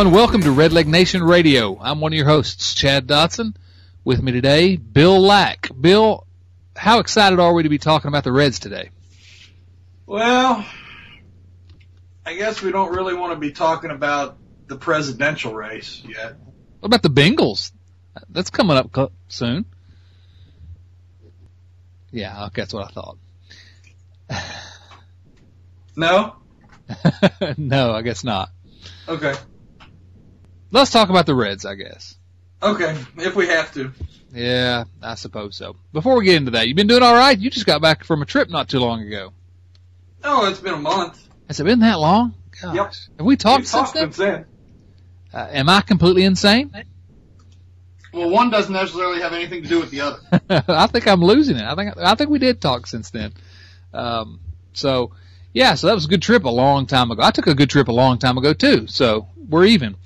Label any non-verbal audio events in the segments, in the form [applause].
Everyone. Welcome to Red Redleg Nation Radio. I'm one of your hosts, Chad Dotson. With me today, Bill Lack. Bill, how excited are we to be talking about the Reds today? Well, I guess we don't really want to be talking about the presidential race yet. What about the Bengals? That's coming up soon. Yeah, okay, that's what I thought. No? [laughs] no, I guess not. Okay. Let's talk about the Reds, I guess. Okay, if we have to. Yeah, I suppose so. Before we get into that, you've been doing all right. You just got back from a trip not too long ago. Oh, it's been a month. Has it been that long? Gosh. Yep. Have we talked We've since talked then? since then. Uh, am I completely insane? Well, one doesn't necessarily have anything to do with the other. [laughs] I think I'm losing it. I think I think we did talk since then. Um, so yeah, so that was a good trip a long time ago. I took a good trip a long time ago too. So we're even.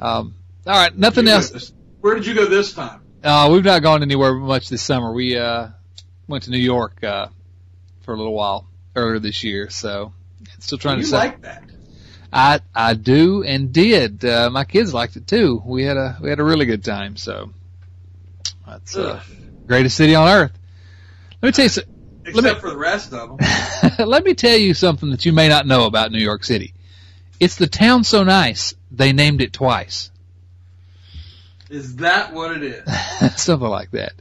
Um, all right, nothing else. this- Where did you go this time? Uh, we've not gone anywhere much this summer. We uh, went to New York uh, for a little while earlier this year. So still trying you to. like that? I I do and did. Uh, my kids liked it too. We had a we had a really good time. So that's uh, greatest city on earth. Let me tell you. so- Except me- for the rest of them. [laughs] Let me tell you something that you may not know about New York City. It's the town so nice they named it twice. Is that what it is? [laughs] something like that.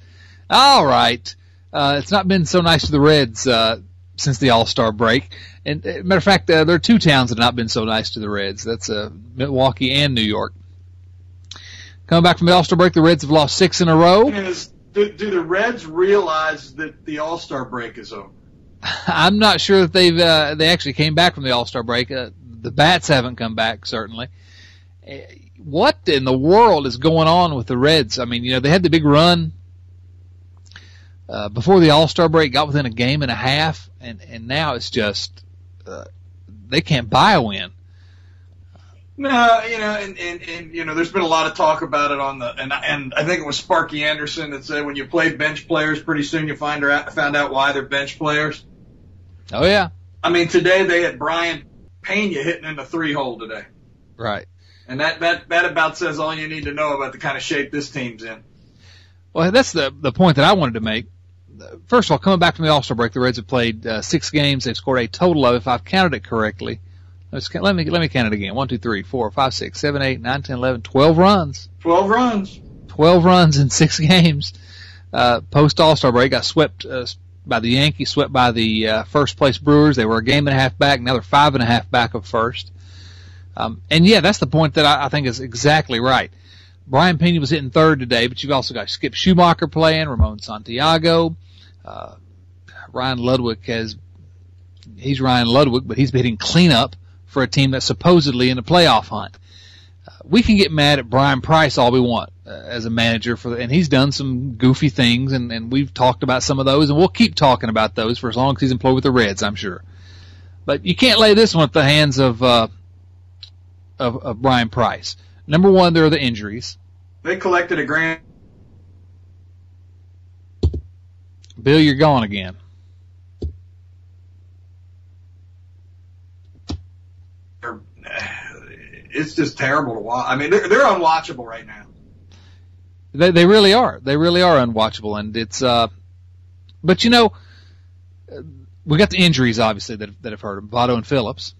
All right. Uh, it's not been so nice to the Reds uh, since the All Star break. And uh, matter of fact, uh, there are two towns that have not been so nice to the Reds. That's uh, Milwaukee and New York. Coming back from the All Star break, the Reds have lost six in a row. Is, do, do the Reds realize that the All Star break is over? [laughs] I'm not sure that they've uh, they actually came back from the All Star break. Uh, the bats haven't come back certainly. What in the world is going on with the Reds? I mean, you know, they had the big run uh, before the All Star break, got within a game and a half, and and now it's just uh, they can't buy a win. No, you know, and, and, and you know, there's been a lot of talk about it on the and and I think it was Sparky Anderson that said when you play bench players, pretty soon you find out found out why they're bench players. Oh yeah, I mean, today they had Brayan Pena hitting in the three hole today, right. And that that that about says all you need to know about the kind of shape this team's in. Well, that's the the point that I wanted to make. First of all, coming back from the All Star break, the Reds have played uh, six games. They've scored a total of, if I've counted it correctly, let's, let me let me count it again. One, two, three, four, five, six, seven, eight, nine, ten, eleven, twelve runs. Twelve runs. 12 runs in six [laughs] games. Uh, Post All Star break, got swept uh, by the Yankees, swept by the uh, first place Brewers. They were a game and a half back. Now they're five and a half back of first. Um, and yeah, that's the point that I, I think is exactly right. Brayan Pena was hitting third today, but you've also got Skip Schumaker playing, Ramon Santiago, uh, Ryan Ludwick has he's Ryan Ludwick, but he's hitting cleanup for a team that's supposedly in a playoff hunt we can get mad at Bryan Price all we want uh, as a manager for, and he's done some goofy things, and, and we've talked about some of those, and we'll keep talking about those for as long as he's employed with the Reds, I'm sure. But you can't lay this one at the hands of uh, of, of Bryan Price. Number one, there are the injuries. They collected a grand. Bill, you're gone again. It's just terrible to watch. I mean, they're they're unwatchable right now. They they really are. They really are unwatchable, and it's. uh But you know, we got the injuries obviously that that have hurt them. Votto and Phillips,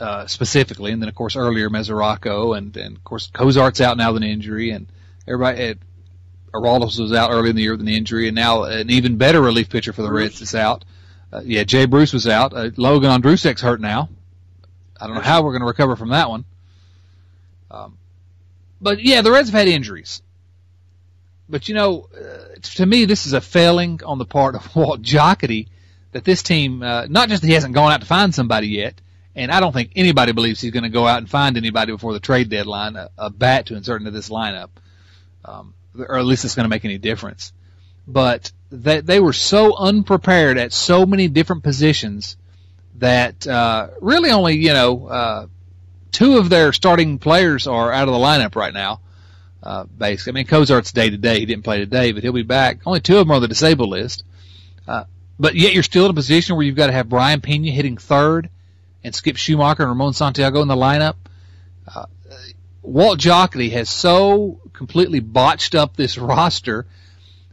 uh, specifically, and then of course earlier Mesoraco, and and of course Cozart's out now with an injury, and everybody. It, Aroldis was out early in the year with an injury, and now an even better relief pitcher for the Reds is out. Uh, yeah, Jay Bruce was out. Uh, Logan Ondrusek's hurt now. I don't know how we're going to recover from that one. Um, but yeah, the Reds have had injuries. But you know, uh, to me, this is a failing on the part of [laughs] Walt Jocketty that this team, uh, not just that he hasn't gone out to find somebody yet, and I don't think anybody believes he's going to go out and find anybody before the trade deadline, a, a bat to insert into this lineup, um, or at least it's going to make any difference. But they, they were so unprepared at so many different positions that uh, really only you know uh, two of their starting players are out of the lineup right now. Uh, basically, I mean Cozart's day to day. He didn't play today, but he'll be back. Only two of them are on the disabled list. Uh, but yet you're still in a position where you've got to have Brayan Pena hitting third, and Skip Schumaker and Ramon Santiago in the lineup. Uh, Walt Jocketty has so completely botched up this [laughs] roster,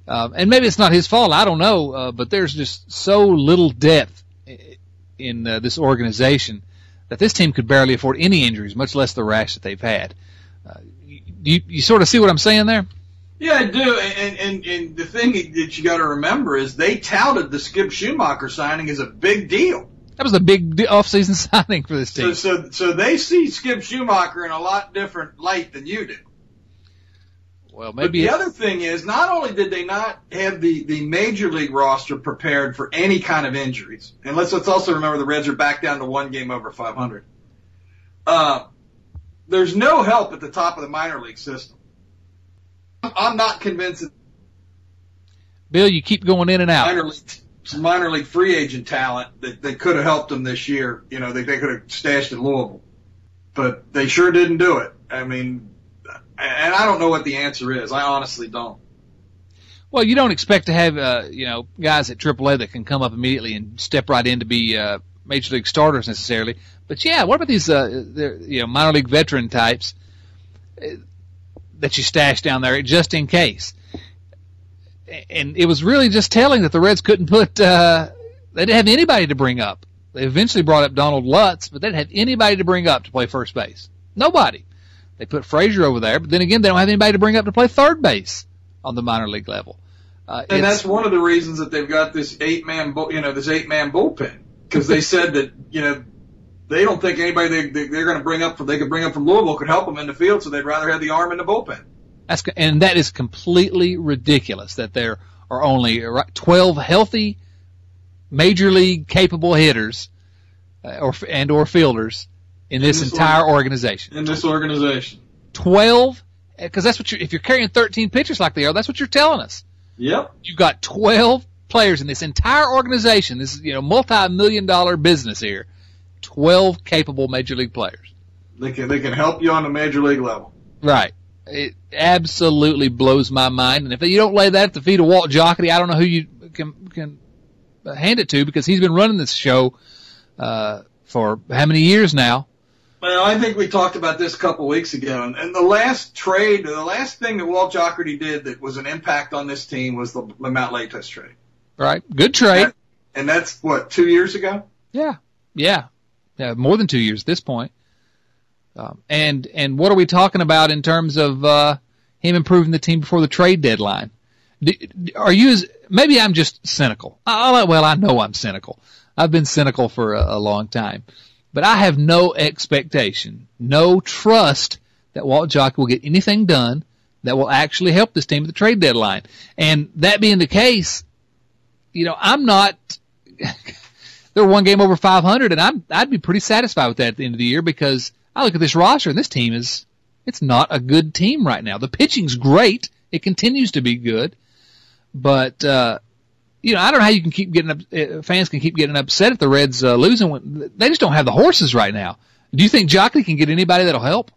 uh, and maybe it's not his fault. I don't know, uh, but there's just so little depth in uh, this organization that this team could barely afford any injuries, much less the rash that they've had. Uh, you, you sort of see what I'm saying there? Yeah, I do. And, and, and the thing that you got to remember is they touted the Skip Schumaker signing as a big deal. That was a big offseason [laughs] signing for this team. So, so, so they see Skip Schumaker in a lot different light than you do. Well, maybe. But the other thing is, not only did they not have the, the major league roster prepared for any kind of injuries, and let's let's also remember the Reds are back down to one game over 500. Uh, there's no help at the top of the minor league system. I'm not convinced. That Bill, you keep going in and out. Minor league, minor league free agent talent that, that could have helped them this year. You know, they, they could have stashed at Louisville, but they sure didn't do it. I mean, and I don't know what the answer is. I honestly don't. Well, you don't expect to have uh, you know guys at AAA that can come up immediately and step right in to be uh, major league starters necessarily. But yeah, what about these uh, you know minor league veteran types uh, that you stash down there just in case? And it was really just telling that the Reds couldn't put uh, they didn't have anybody to bring up. They eventually brought up Donald Lutz, but they didn't have anybody to bring up to play first base. Nobody. They put Frazier over there, but then again, they don't have anybody to bring up to play third base on the minor league level. Uh, and that's one of the reasons that they've got this eight man, you know, this eight man bullpen because they said that you know they don't think anybody they, they, they're going to bring up from they could bring up from Louisville could help them in the field, so they'd rather have the arm in the bullpen. That's and that is completely ridiculous that there are only 12 healthy major league capable hitters uh, or and or fielders in this, in this entire organization. In this organization. 12, because that's what you're, if you're carrying 13 pitchers like they are, that's what you're telling us. Yep. You've got 12 players in this entire organization. This is, you know, multi-million dollar business here. 12 capable major league players. They can, they can help you on the major league level. Right. It absolutely blows my mind. And if you don't lay that at the feet of Walt Jocketty, I don't know who you can, can hand it to because he's been running this show, uh, for how many years now? Well, I think we talked about this a couple weeks ago, and, and the last trade, the last thing that Walt Jocketty did that was an impact on this team was the, the Matt Latos trade. Right, good trade. That, and that's what two years ago. Yeah, yeah, yeah, more than two years at this point. Um, and and what are we talking about in terms of uh, him improving the team before the trade deadline? Do, are you maybe I'm just cynical? I, well, I know I'm cynical. I've been cynical for a, a long time. But I have no expectation, no trust that Walt Jock will get anything done that will actually help this team at the trade deadline. And that being the case, you know, I'm not. [laughs] they're one game over 500, and I'm I'd be pretty satisfied with that at the end of the year because I look at this roster and this team is it's not a good team right now. The pitching's great; it continues to be good, but uh, you know, I don't know how you can keep getting up, uh, fans can keep getting upset if the Reds uh, losing when they just don't have the horses right now. Do you think Jocketty can get anybody that'll help?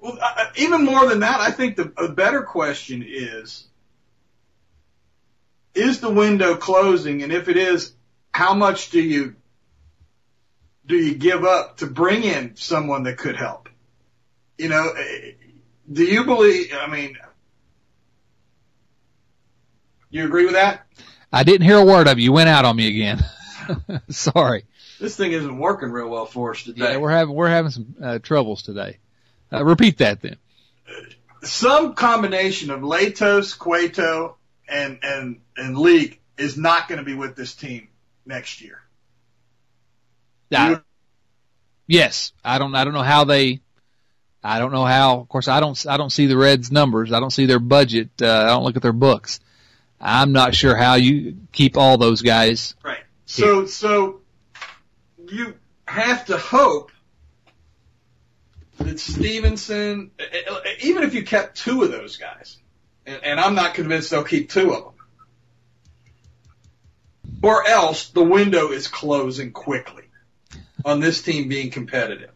Well, uh, even more than that, I think the a better question is: Is the window closing? And if it is, how much do you do you give up to bring in someone that could help? You know, eh, do you believe? I mean, you agree with that? I didn't hear a word of you. You went out on me again. [laughs] Sorry. This thing isn't working real well for us today. Yeah, we're having we're having some uh, troubles today. Uh, repeat that then. Some combination of Latos, Cueto, and and and Leake is not going to be with this team next year. I, yes, I don't I don't know how they. I don't know how. Of course, I don't I don't see the Reds' numbers. I don't see their budget. Uh, I don't look at their books. I'm not sure how you keep all those guys. Right. So here. so you have to hope that Stephenson, even if you kept two of those guys, and, and I'm not convinced they'll keep two of them, or else the window is closing quickly on this team being competitive.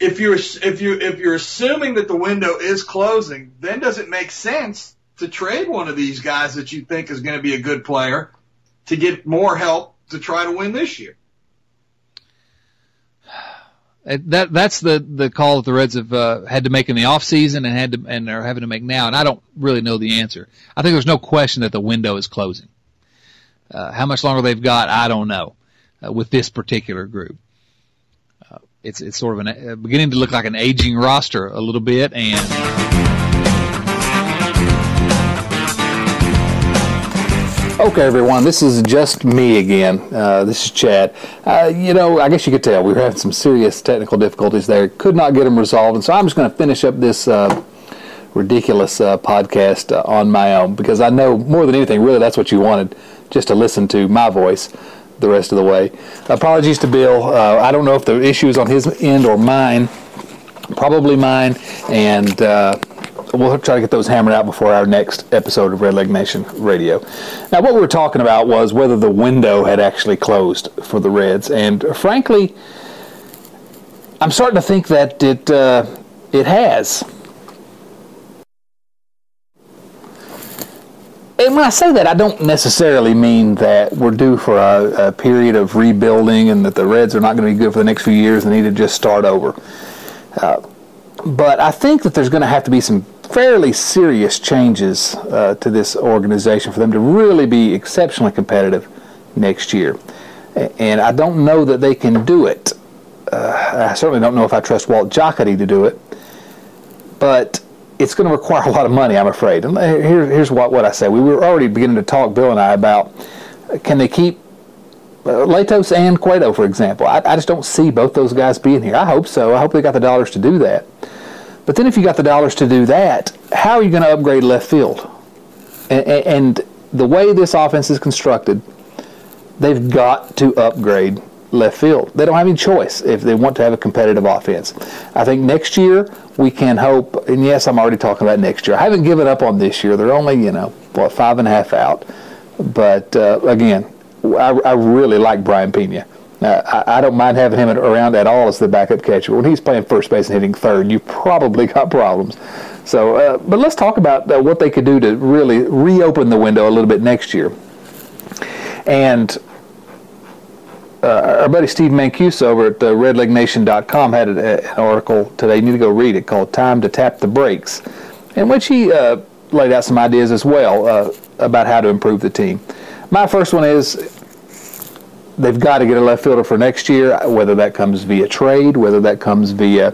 If you're if you if you're assuming that the window is closing, then does it make sense to trade one of these guys that you think is going to be a good player to get more help to try to win this year? That that's the the call that the Reds have uh, had to make in the off season and had to and are having to make now. And I don't really know the answer. I think there's no question that the window is closing. Uh, how much longer they've got, I don't know. Uh, with this particular group, it's it's sort of an, uh, beginning to look like an aging roster a little bit, and. Okay, everyone, this is just me again. Uh, this is Chad. Uh, you know, I guess you could tell we were having some serious technical difficulties there. Could not get them resolved, and so I'm just going to finish up this uh, ridiculous uh, podcast uh, on my own because I know more than anything, really, that's what you wanted, just to listen to my voice the rest of the way. Apologies to Bill. Uh, I don't know if the issue is on his end or mine. Probably mine, and we'll try to get those hammered out before our next episode of Redleg Nation Radio. Now, what we were talking about was whether the window had actually closed for the Reds, and frankly, I'm starting to think that it uh, it has. And when I say that, I don't necessarily mean that we're due for a, a period of rebuilding and that the Reds are not going to be good for the next few years and need to just start over. Uh, but I think that there's going to have to be some fairly serious changes uh, to this organization for them to really be exceptionally competitive next year. And I don't know that they can do it. Uh, I certainly don't know if I trust Walt Jocketty to do it. But it's going to require a lot of money, I'm afraid. And here, here's what, what I say. We were already beginning to talk, Bill and I, about can they keep uh, Latos and Cueto, for example. I, I just don't see both those guys being here. I hope so. I hope they got the dollars to do that. But then if you got the dollars to do that, how are you going to upgrade left field? And, and the way this offense is constructed, they've got to upgrade left field. They don't have any choice if they want to have a competitive offense. I think next year we can hope, and yes, I'm already talking about next year. I haven't given up on this year. They're only, you know, what, five and a half out. But uh, again, I, I really like Brayan Pena. Uh, I, I, don't mind having him around at all as the backup catcher. When he's playing first base and hitting third, you probably [laughs] got problems. So, uh, but let's talk about uh, what they could do to really reopen the window a little bit next year. And uh, our buddy Steve Mancuso over at uh, RedlegNation.com had an, an, article today. You need to go read it called "Time to Tap the Brakes," in which he uh, laid out some ideas as well uh, about how to improve the team. My first one is they've got to get a left fielder for next year, whether that comes via trade, whether that comes via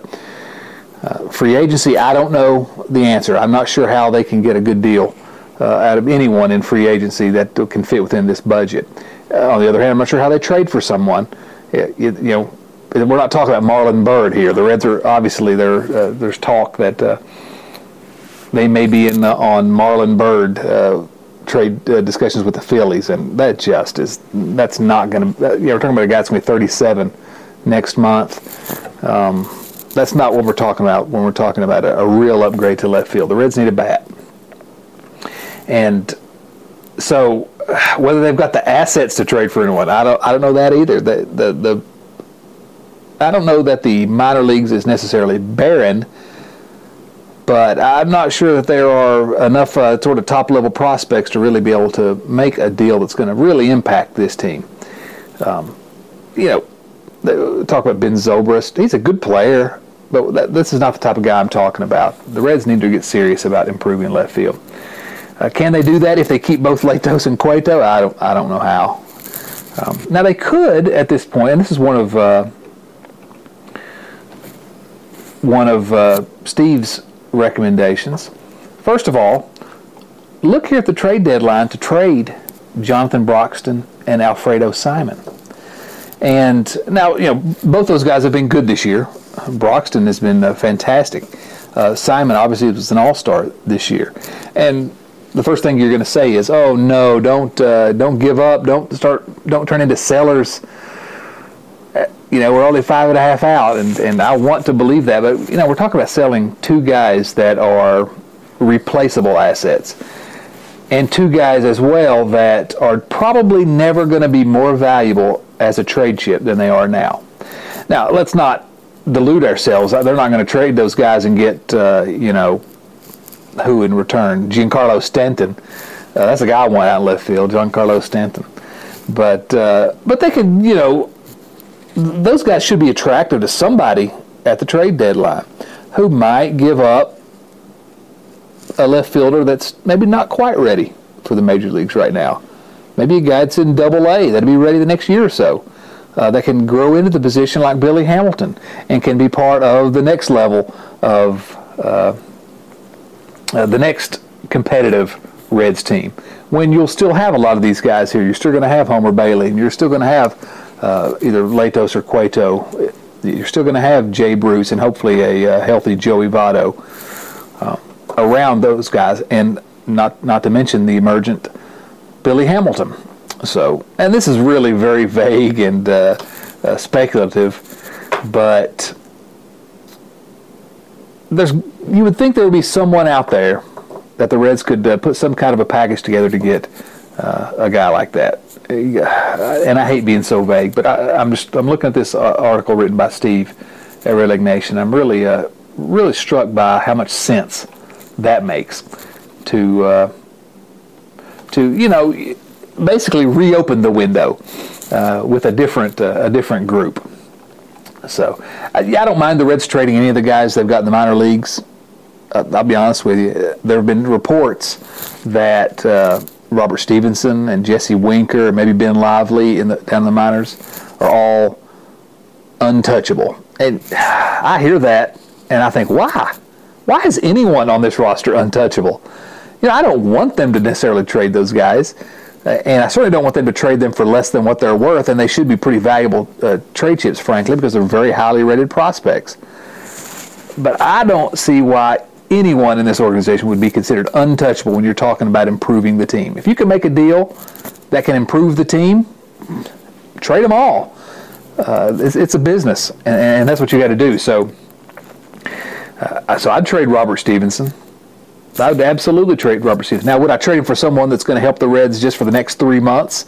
uh, free agency. I don't know the answer. I'm not sure how they can get a good deal uh, out of anyone in free agency that can fit within this budget. Uh, on the other hand, I'm not sure how they trade for someone. You, you know, we're not talking about Marlon Byrd here. The Reds are obviously there. Uh, there's talk that uh, they may be in on Marlon Byrd uh, trade discussions with the Phillies, and that just is that's not going to. You know, we're talking about a guy that's going to be 37 next month. Um, that's not what we're talking about when we're talking about a, a, real upgrade to left field. The Reds need a bat, and so whether they've got the assets to trade for anyone, I don't. I don't know that either. The the the. I don't know that the minor leagues is necessarily barren but I'm not sure that there are enough uh, sort of top level prospects to really be able to make a deal that's going to really impact this team. Um, you know, talk about Ben Zobrist. He's a good player, but that, this is not the type of guy I'm talking about. The Reds need to get serious about improving left field. Uh, can they do that if they keep both Latos and Cueto? I don't. I don't know how. Um, now they could at this point, and this is one of uh, one of uh, Steve's recommendations. First of all, look here at the trade deadline to trade Jonathan Broxton and Alfredo Simon. And now, you know, both those guys have been good this year. Broxton has been uh, fantastic. Uh, Simon obviously was an all-star this year. And the first thing you're going to say is, "Oh no, don't uh, don't give up. Don't start. Don't turn into sellers." you know, we're only five and a half out, and, and I want to believe that. But, you know, we're talking about selling two guys that are replaceable assets and two guys as well that are probably never going to be more valuable as a trade chip than they are now. Now, let's not delude ourselves. They're not going to trade those guys and get, uh, you know, who in return? Giancarlo Stanton. Uh, that's a guy I want out in left field, Giancarlo Stanton. But uh, but they could, you know, those guys should be attractive to somebody at the trade deadline who might give up a left fielder that's maybe not quite ready for the major leagues right now. Maybe a guy that's in double A that'll be ready the next year or so. Uh, that can grow into the position like Billy Hamilton and can be part of the next level of uh, uh, the next competitive Reds team. When you'll still have a lot of these guys here, you're still going to have Homer Bailey, and you're still going to have uh, either Latos or Cueto. You're still going to have Jay Bruce and hopefully a uh, healthy Joey Votto uh, around those guys, and not not to mention the emergent Billy Hamilton. So, and this is really very [laughs] vague and uh, speculative, but there's you would think there would be someone out there that the Reds could uh, put some kind of a package together to get uh, a guy like that. And I hate being so vague, but I, am just I'm looking at this uh, article written by Steve at Red Nation. I'm really uh, really struck by how much sense that makes to uh, to you know basically reopen the window uh, with a different a different group. So I, I don't mind the Reds trading any of the guys they've got in the minor leagues. Uh, I'll be honest with you. There have been reports that uh, Robert Stephenson and Jesse Winker, maybe Ben Lively in the down in the minors, are all untouchable. And [sighs] I hear that, and I think, why? Why is anyone on this roster untouchable? You know, I don't want them to necessarily trade those guys. Uh, and I certainly don't want them to trade them for less than what they're worth, and they should be pretty valuable uh, trade chips, frankly, because they're very highly rated prospects. But I don't see why anyone in this organization would be considered untouchable when you're talking about improving the team. If you can make a deal that can improve the team, trade them all. Uh, it's, it's, a business, and, and that's what you got to do. So, uh, so I'd trade Robert Stephenson. I would absolutely trade Robert Stevens. Now, would I trade him for someone that's going to help the Reds just for the next three months?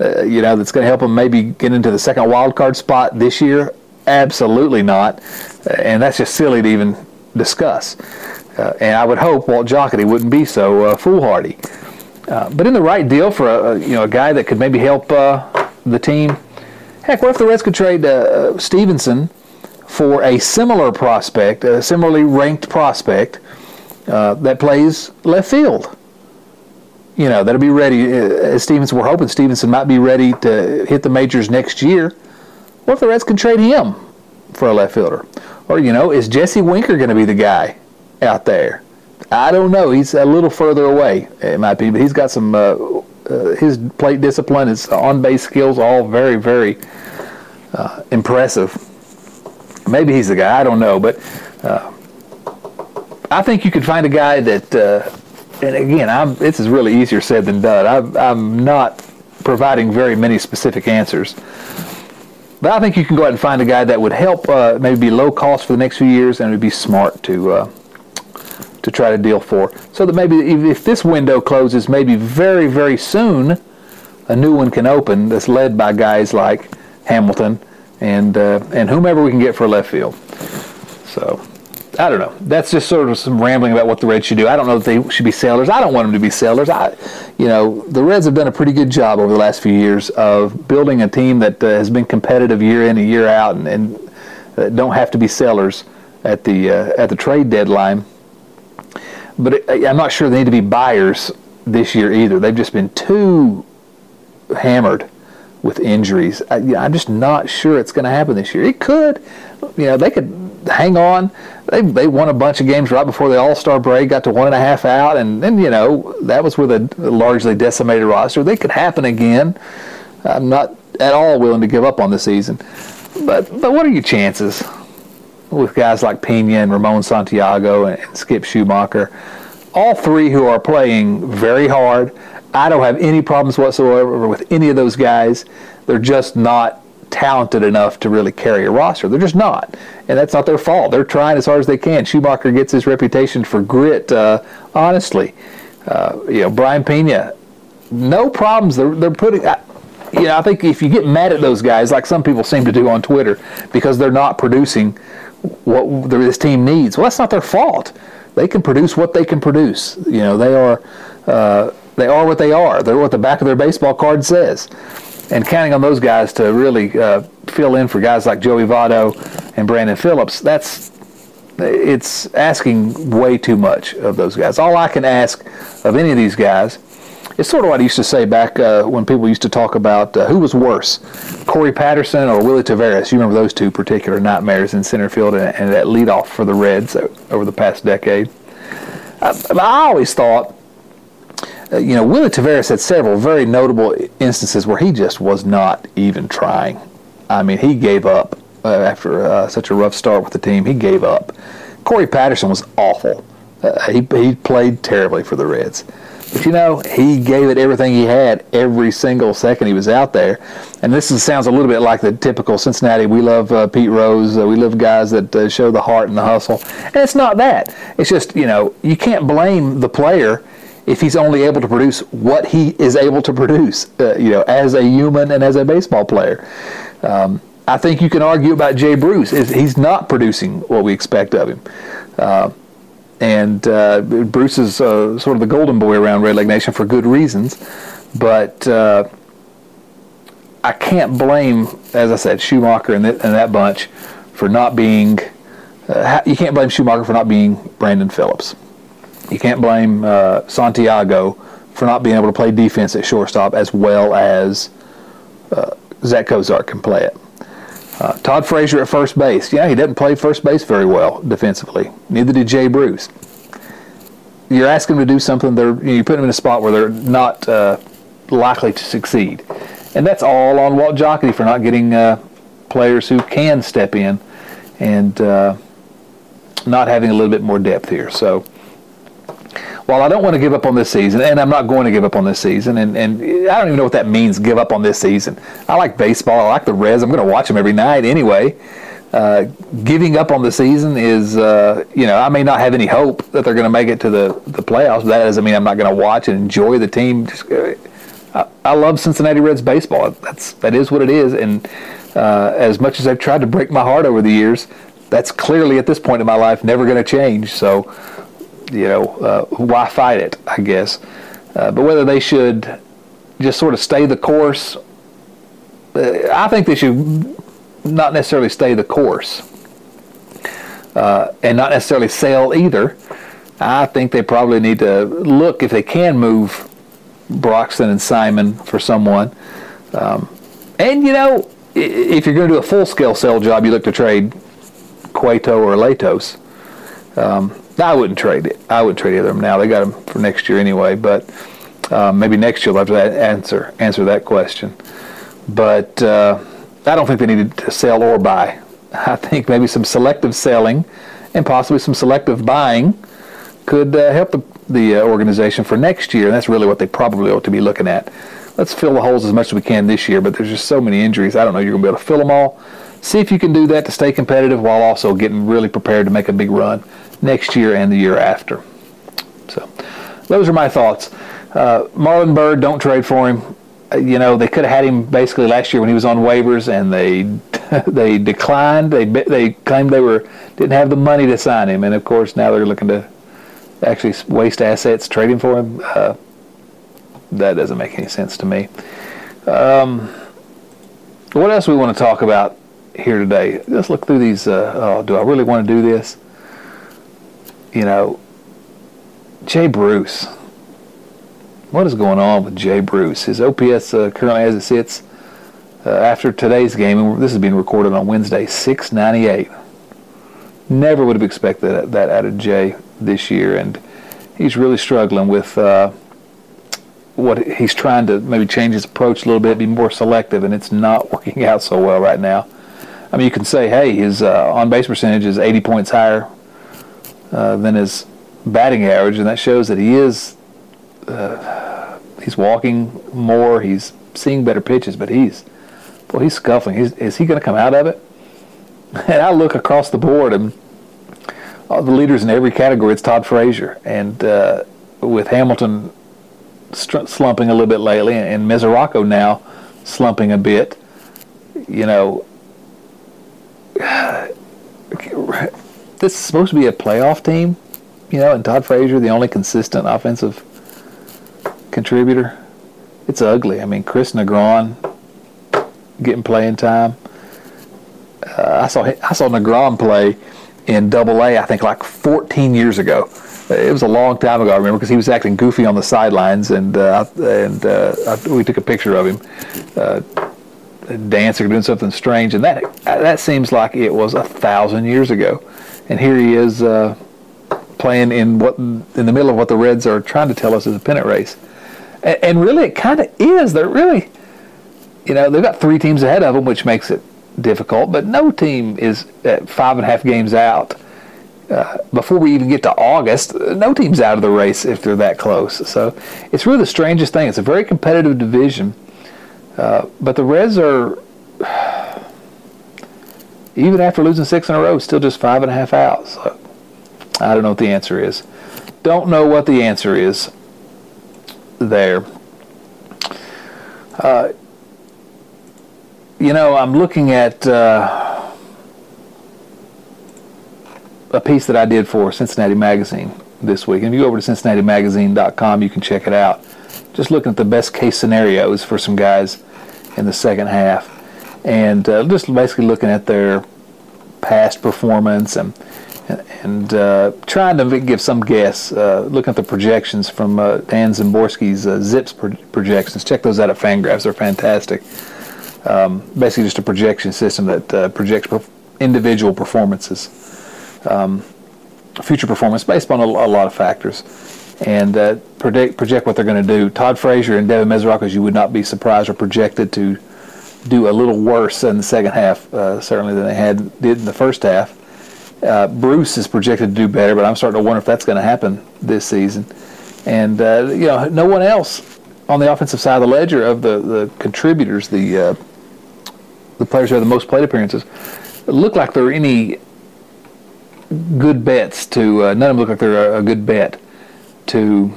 Uh, you know, that's going to help them maybe get into the second wild card spot this year? Absolutely not. Uh, and that's just silly to even discuss. Uh, and I would hope Walt Jocketty wouldn't be so uh, foolhardy. Uh, but in the right deal for a, you know a guy that could maybe help uh, the team. Heck, what if the Reds could trade Stephenson for a similar prospect, a similarly ranked prospect? Uh, that plays left field. You know, that'll be ready. Uh, as Stephenson, we're hoping Stephenson might be ready to hit the majors next year. What if the Reds can trade him for a left fielder? Or, you know, is Jesse Winker going to be the guy out there? I don't know. He's a little further away, it might be, but he's got some, uh, uh, his plate discipline, his on base skills, all very, very uh, impressive. Maybe he's the guy. I don't know. But uh, I think you could find a guy that, uh, and again, I'm, this is really easier said than done. I'm, I'm not providing very many specific answers. But I think you can go out and find a guy that would help uh, maybe be low cost for the next few years and it would be smart to uh, to try to deal for. So that maybe if this window closes, maybe very, very soon, a new one can open that's led by guys like Hamilton and uh, and whomever we can get for left field. So I don't know. That's just sort of some rambling about what the Reds should do. I don't know if they should be sellers. I don't want them to be sellers. I, you know, the Reds have done a pretty good job over the last few years of building a team that uh, has been competitive year in and year out, and, and uh, don't have to be sellers at the uh, at the trade deadline. But it, I'm not sure they need to be buyers this year either. They've just been too hammered with injuries. I, am just not sure it's going to happen this year. It could, you know, they could hang on. They they won a bunch of games right before the All Star break, got to one and a half out, and then you know that was with a largely decimated roster. They could happen again. I'm not at all willing to give up on the season, but but what are your chances with guys like Pena and Ramon Santiago and, and Skip Schumaker? all three who are playing very hard. I don't have any problems whatsoever with any of those guys. They're just not talented enough to really carry a roster. They're just not, and that's not their fault. They're trying as hard as they can. Schumaker gets his reputation for grit. Uh, honestly, uh, you know Brayan Pena, no problems. They're they're putting. Uh, you know, I think if you get mad at those guys, like some people seem to do on Twitter, because they're not producing what this team needs, well, that's not their fault. They can produce what they can produce. You know, they are uh, they are what they are. They're what the back of their baseball card says. And counting on those guys to really uh, fill in for guys like Joey Votto and Brandon Phillips, that's it's asking way too much of those guys. All I can ask of any of these guys it's sort of what I used to say back uh, when people used to talk about uh, who was worse, Corey Patterson or Willy Taveras. You remember those two particular nightmares in center field and, and that leadoff for the Reds over the past decade. I, I always thought, you know, Willy Taveras had several very notable instances where he just was not even trying. I mean, he gave up uh, after uh, such a rough start with the team. He gave up. Corey Patterson was awful. Uh, he, he played terribly for the Reds. But you know, he gave it everything he had every single second he was out there. And this is, sounds a little bit like the typical Cincinnati. We love uh, Pete Rose. Uh, we love guys that uh, show the heart and the hustle. And it's not that. It's just you know you can't blame the player if he's only able to produce what he is able to produce. Uh, you know, as a human and as a baseball player. Um, I think you can argue about Jay Bruce. He's not producing what we expect of him. Uh, and uh, Bruce is uh, sort of the golden boy around Red Leg Nation for good reasons. But uh, I can't blame, as I said, Schumaker and, and that bunch for not being. Uh, you can't blame Schumaker for not being Brandon Phillips. You can't blame uh, Santiago for not being able to play defense at shortstop as well as uh, Zach Cozart can play it. Uh, Todd Frazier at first base. Yeah, he doesn't play first base very well defensively. Neither did Jay Bruce. You're asking them to do something. They're you put them in a spot where they're not uh, likely to succeed, and that's all on Walt Jocketty for not getting uh, players who can step in and uh, not having a little bit more depth here. So while I don't want to give up on this season, and I'm not going to give up on this season, and, and I don't even know what that means, give up on this season. I like baseball. I like the Reds. I'm going to watch them every night anyway. Uh, giving up on the season is, uh, you know, I may not have any hope that they're going to make it to the, the playoffs. That doesn't mean I'm not going to watch and enjoy the team. Just, uh, I, I, love Cincinnati Reds baseball. That's that is what it is. And uh, as much as I've tried to break my heart over the years, that's clearly at this point in my life never going to change. So you know, uh, why fight it? I guess. Uh, but whether they should just sort of stay the course, uh, I think they should not necessarily stay the course, uh, and not necessarily sell either. I think they probably need to look if they can move Broxton and Simon for someone. Um, and you know, if you're going to do a full scale sell job, you look to trade Cueto or Latos. Um, I wouldn't trade it. I would trade either of them now. They got them for next year anyway, but um, maybe next year they'll have to answer answer that question. But uh, I don't think they needed to sell or buy. [laughs] I think maybe some selective selling and possibly some selective buying could uh, help the, the uh, organization for next year, and that's really what they probably ought to be looking at. Let's fill the holes as much as we can this year, but there's just so many injuries. I don't know you're going to be able to fill them all. See if you can do that to stay competitive while also getting really prepared to make a big run next year and the year after. So those are my thoughts. Uh, Marlon Byrd, don't trade for him. Uh, you know they could have had him basically last year when he was on waivers, and they [laughs] they declined. They they claimed they were didn't have the money to sign him, and of course now they're looking to actually waste assets trading for him. Uh, that doesn't make any sense to me. Um, what else we want to talk about here today? Let's look through these. Uh, oh, do I really want to do this? You know, Jay Bruce. What is going on with Jay Bruce? His OPS uh, currently, as it sits uh, after today's game, and this is being recorded on Wednesday, 698. Never would have expected that, that out of Jay this year, and he's really struggling with uh, what he's trying to maybe change his approach a little bit, be more selective, and it's not [laughs] working out so well right now. I mean, you can say, hey, his uh, on base percentage is 80 points higher uh, than his batting average, and that shows that he is uh, he's walking more, he's seeing better pitches, but he's well, he's scuffling. He's, is he going to come out of it? [laughs] And I look across the board, and all the leaders in every category, it's Todd Frazier, and uh, with Hamilton slumping a little bit lately, and, and Mesoraco now slumping a bit, you know [sighs] this is supposed to be a playoff team, you know, and Todd Frazier, the only consistent offensive contributor. It's ugly. I mean, Chris Negron getting playing time. Uh, I saw I saw Negron play in Double A. I think like 14 years ago. It was a long time ago. I remember because he was acting goofy on the sidelines, and uh, and uh, we took a picture of him uh, dancing or doing something strange, and that that seems like it was a thousand years ago, and here he is uh, playing in what in the middle of what the Reds are trying to tell us is a pennant race, and, and really it kind of is. They're really, you know, they've got three teams ahead of them, which makes it difficult, but no team is at five and a half games out. Uh, before we even get to August, no team's out of the race if they're that close. So it's really the strangest thing. It's a very competitive division, uh, but the Reds are, even after losing six in a row, still just five and a half out. So I don't know what the answer is. Don't know what the answer is there. Uh, you know, I'm looking at uh, a piece that I did for Cincinnati Magazine this week. And if you go over to CincinnatiMagazine.com, you can check it out. Just looking at the best case scenarios for some guys in the second half, and uh, just basically looking at their past performance and and uh, trying to give some guess. Uh, looking at the projections from uh, Dan Szymborski's uh, ZiPS pro- projections. Check those out at Fangraphs; they're fantastic. Um, basically, just a projection system that uh, projects perf- individual performances, um, future performance based on a, a, lot of factors, and uh, predict project what they're going to do. Todd Frazier and Devin Mesoraco, you would not be surprised, are projected to do a little worse in the second half, uh, certainly than they had did in the first half. Uh, Bruce is projected to do better, but I'm starting to wonder if that's going to happen this season. And uh, you know, no one else on the offensive side of the ledger of the, the contributors, the uh, the players who have the most plate appearances, look like they're any good bets to. Uh, none of them look like they're a good bet to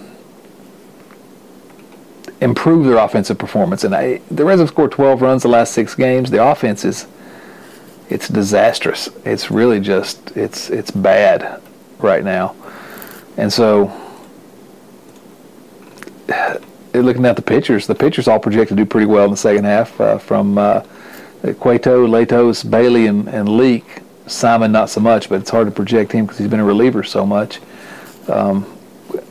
improve their offensive performance. And I, the Reds have scored 12 runs the last six games. The offense is it's disastrous. It's really just it's it's bad right now, and so [sighs] looking at the pitchers, the pitchers all projected to do pretty well in the second half. Uh, from uh, Cueto, Latos, Bailey, and, and Leake. Simon not so much, but it's hard to project him because he's been a reliever so much. Um,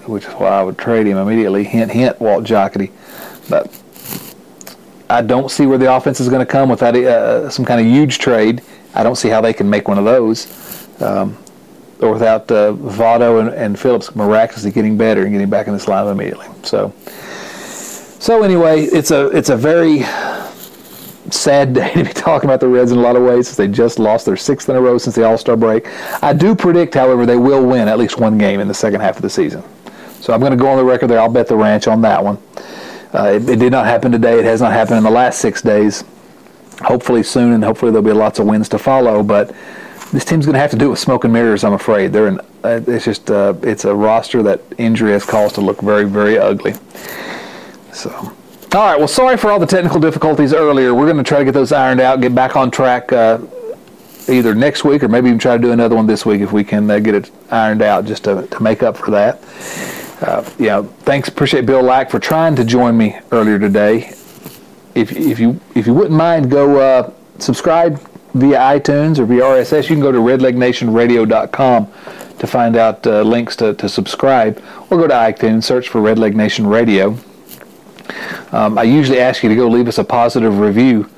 which is why I would trade him immediately. Hint, hint, Walt Jocketty. But I don't see where the offense is going to come without uh, some kind of huge trade. I don't see how they can make one of those. Um, or without uh, Votto and, and, Phillips miraculously getting better and getting back in this lineup immediately. So, so anyway, it's a it's a very sad day to be [laughs] talking about the Reds in a lot of ways, since they just lost their sixth in a row since the All Star break. I do predict, however, they will win at least one game in the second half of the season. So I'm going to go on the record there. I'll bet the ranch on that one. Uh, it, it, did not happen today. It has not happened in the last six days. Hopefully soon, and hopefully there'll be lots of wins to follow. But this team's going to have to do it with smoke and mirrors. I'm afraid they're in, uh, it's just uh, it's a roster that injury has caused to look very very ugly. So. All right. Well, sorry for all the technical difficulties earlier. We're going to try to get those ironed out, get back on track uh, either next week or maybe even try to do another one this week if we can uh, get it ironed out just to, to make up for that uh, thanks. Appreciate Bill Lack for trying to join me earlier today. If if you if you wouldn't mind, go uh, subscribe via iTunes or via RSS. You can go to redlegnationradio.com to find out uh, links to, to subscribe, or go to iTunes, search for Red Leg Nation Radio. Um, I usually ask you to go leave us a positive review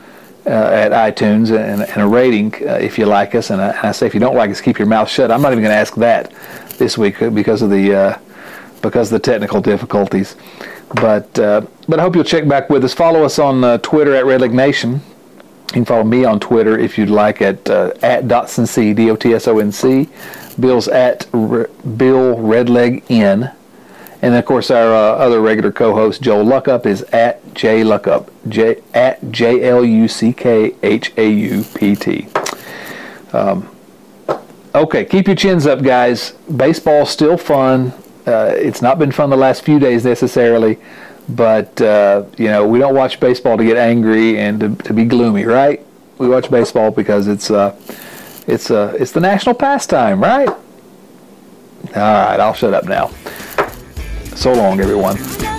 uh, at iTunes and, and a rating uh, if you like us. And I, and I, say if you don't like us, keep your mouth shut. I'm not even going to ask that this week because of the uh, because of the technical difficulties. But uh, but I hope you'll check back with us. Follow us on uh, Twitter at Redleg Nation. You can follow me on Twitter if you'd like at uh, at Dotsonc D O T S O N C. Bill's at Bill Redleg N. And of course, our uh, other regular co-host Joel Luckhaupt is at J Luckhaupt J at J L U C K H A U P T. Um, okay, keep your chins up, guys. Baseball's still fun. Uh, it's not been fun the last few days necessarily, but uh, you know we don't watch baseball to get angry and to, to be gloomy, right? We watch baseball because it's uh, it's uh, it's the national pastime, right? All right, I'll shut up now. So long, everyone.